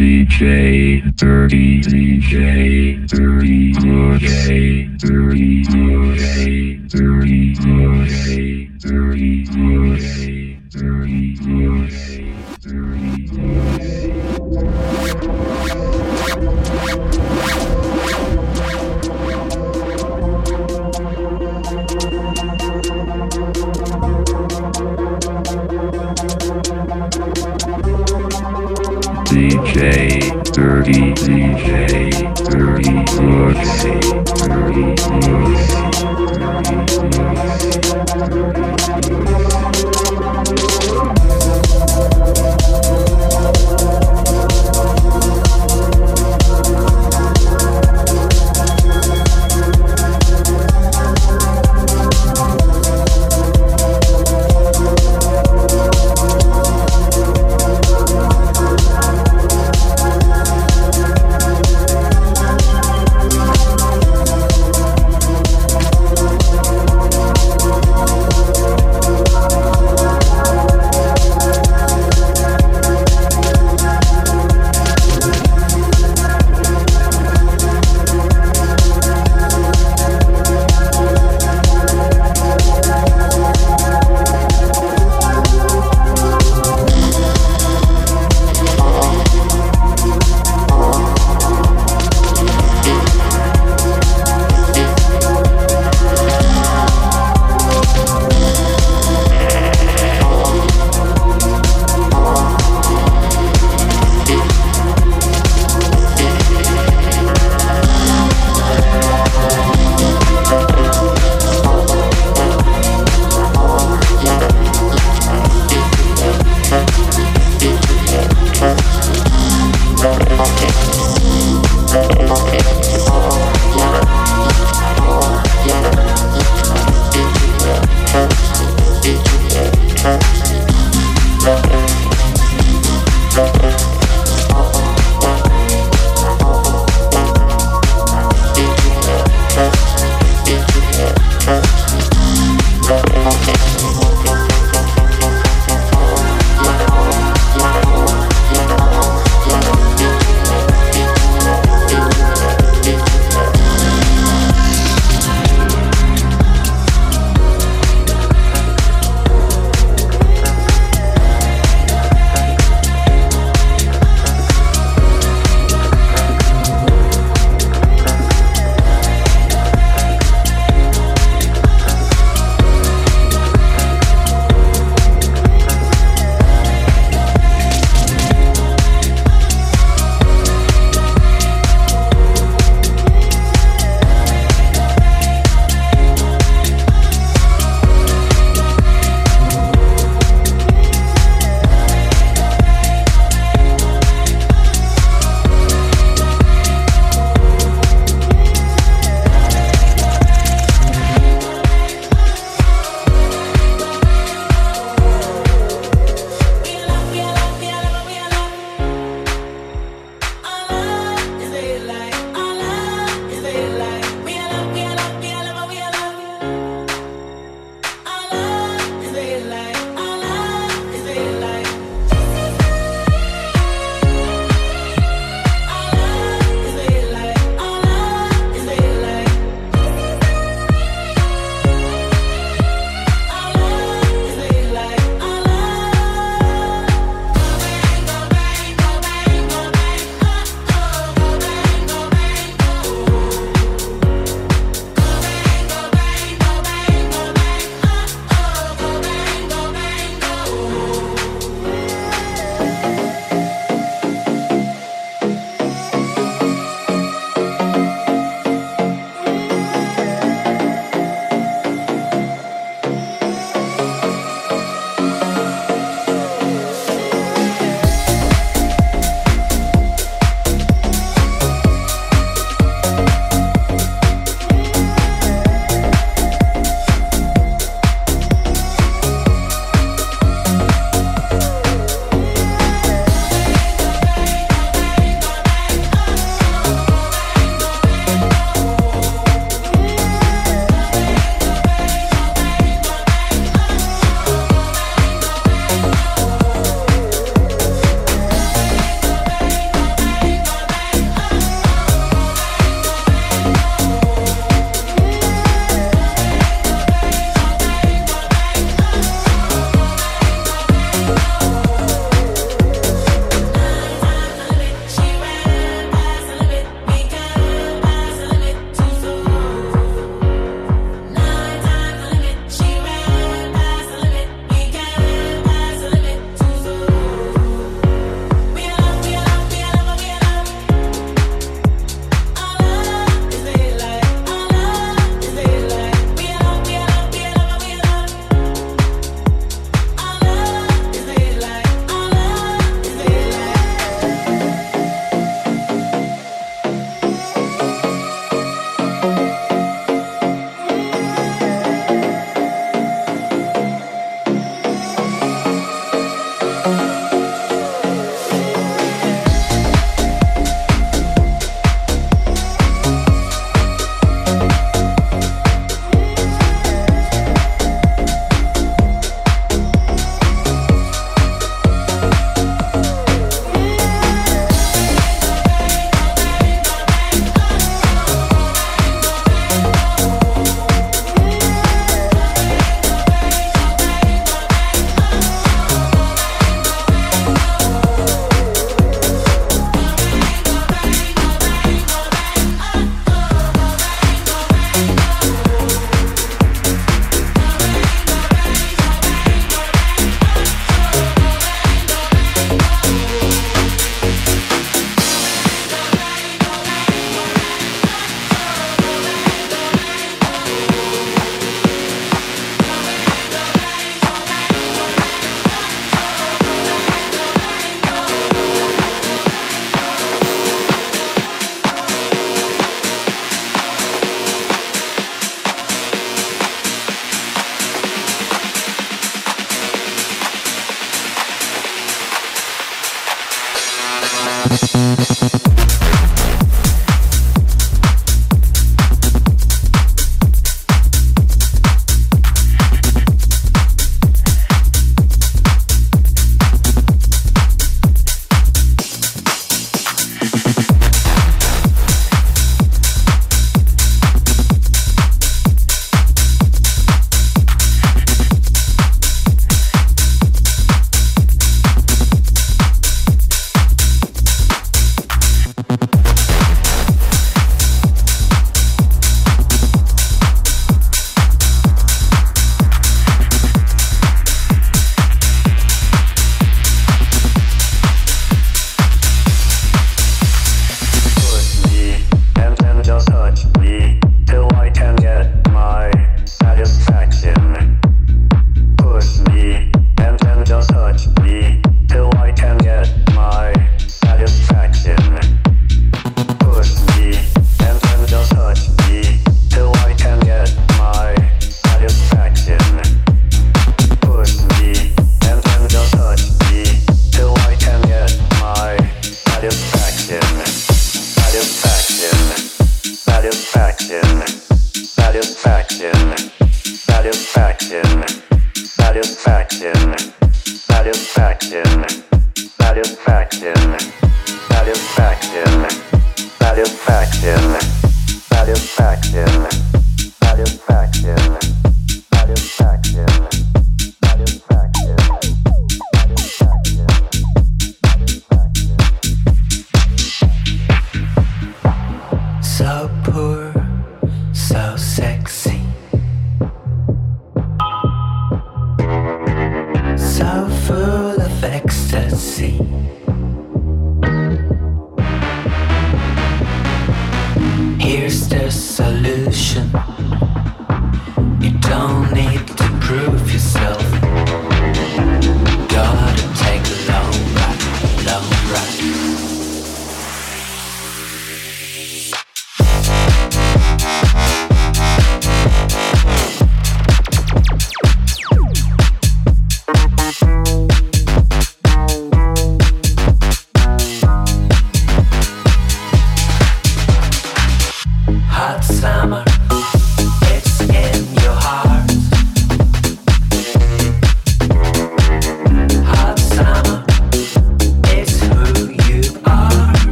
DJ 30 DJ 30 DJ 30 DJ 30 DJ 30 DJ 30 DJ 30 DJ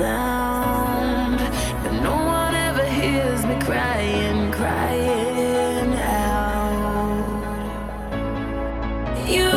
sound. And no one ever hears me crying, crying out. You.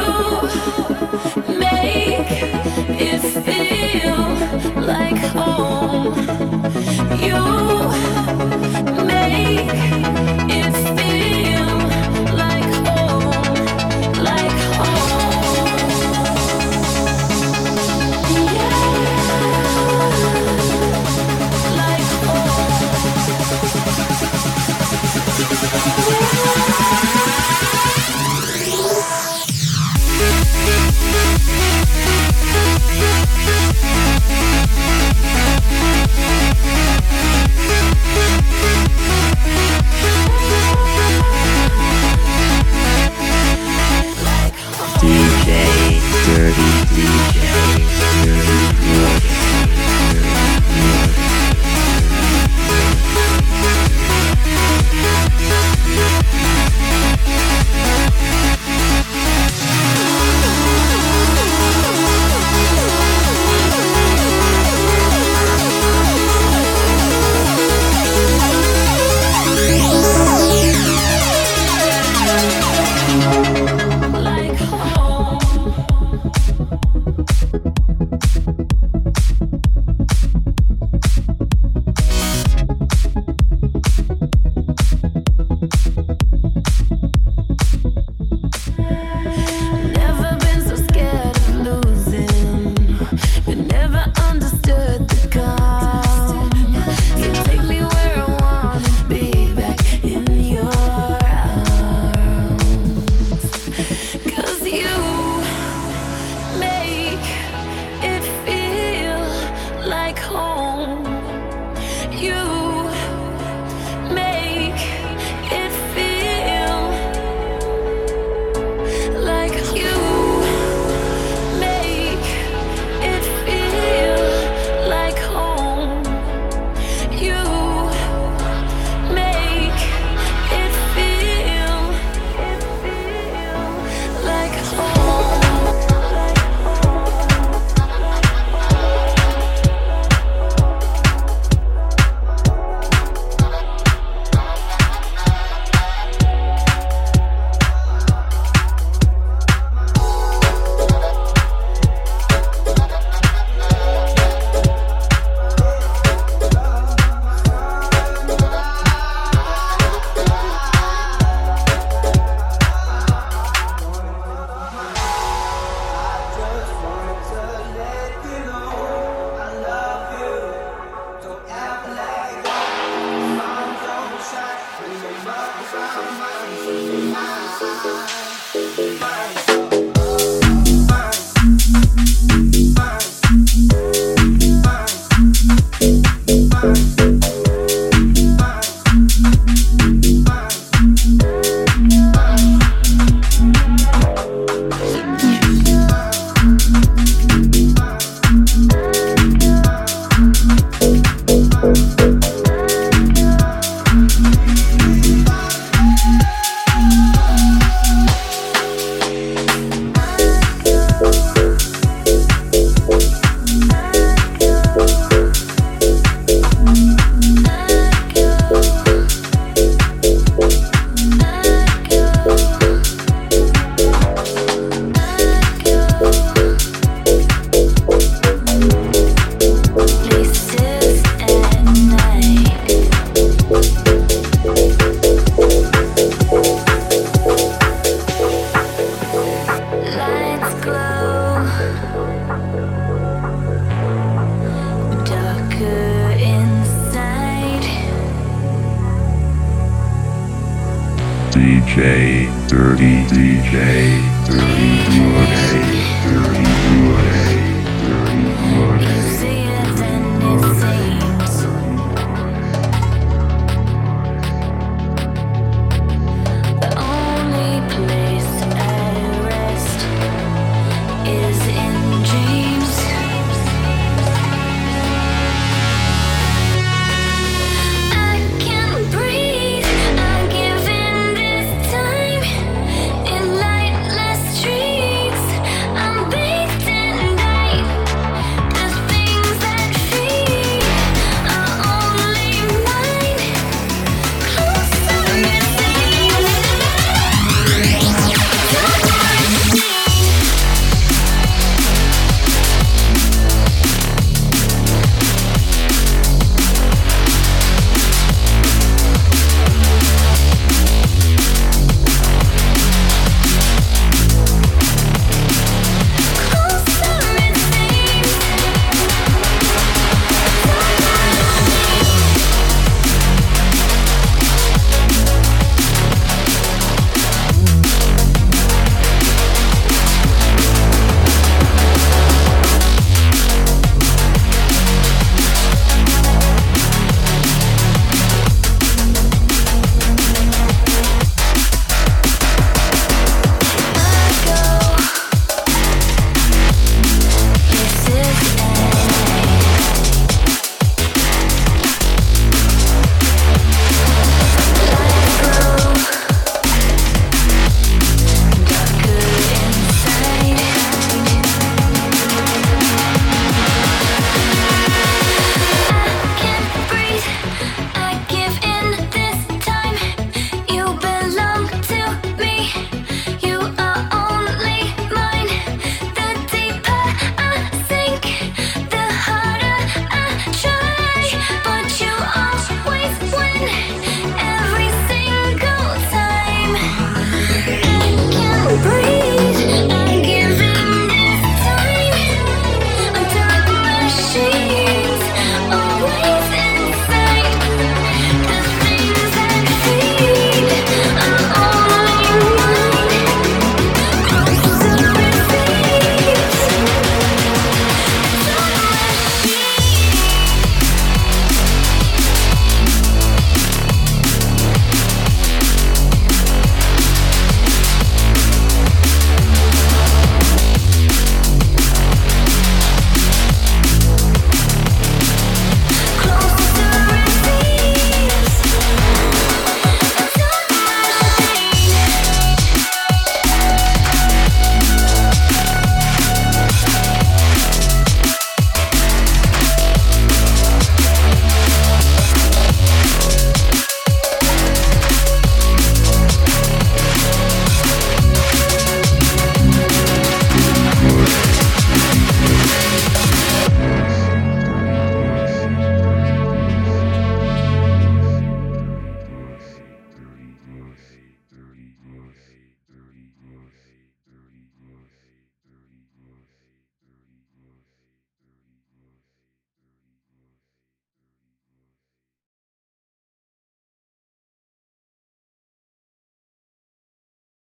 you. DJ, Dirty DJ, Dirty DJ, Dirty.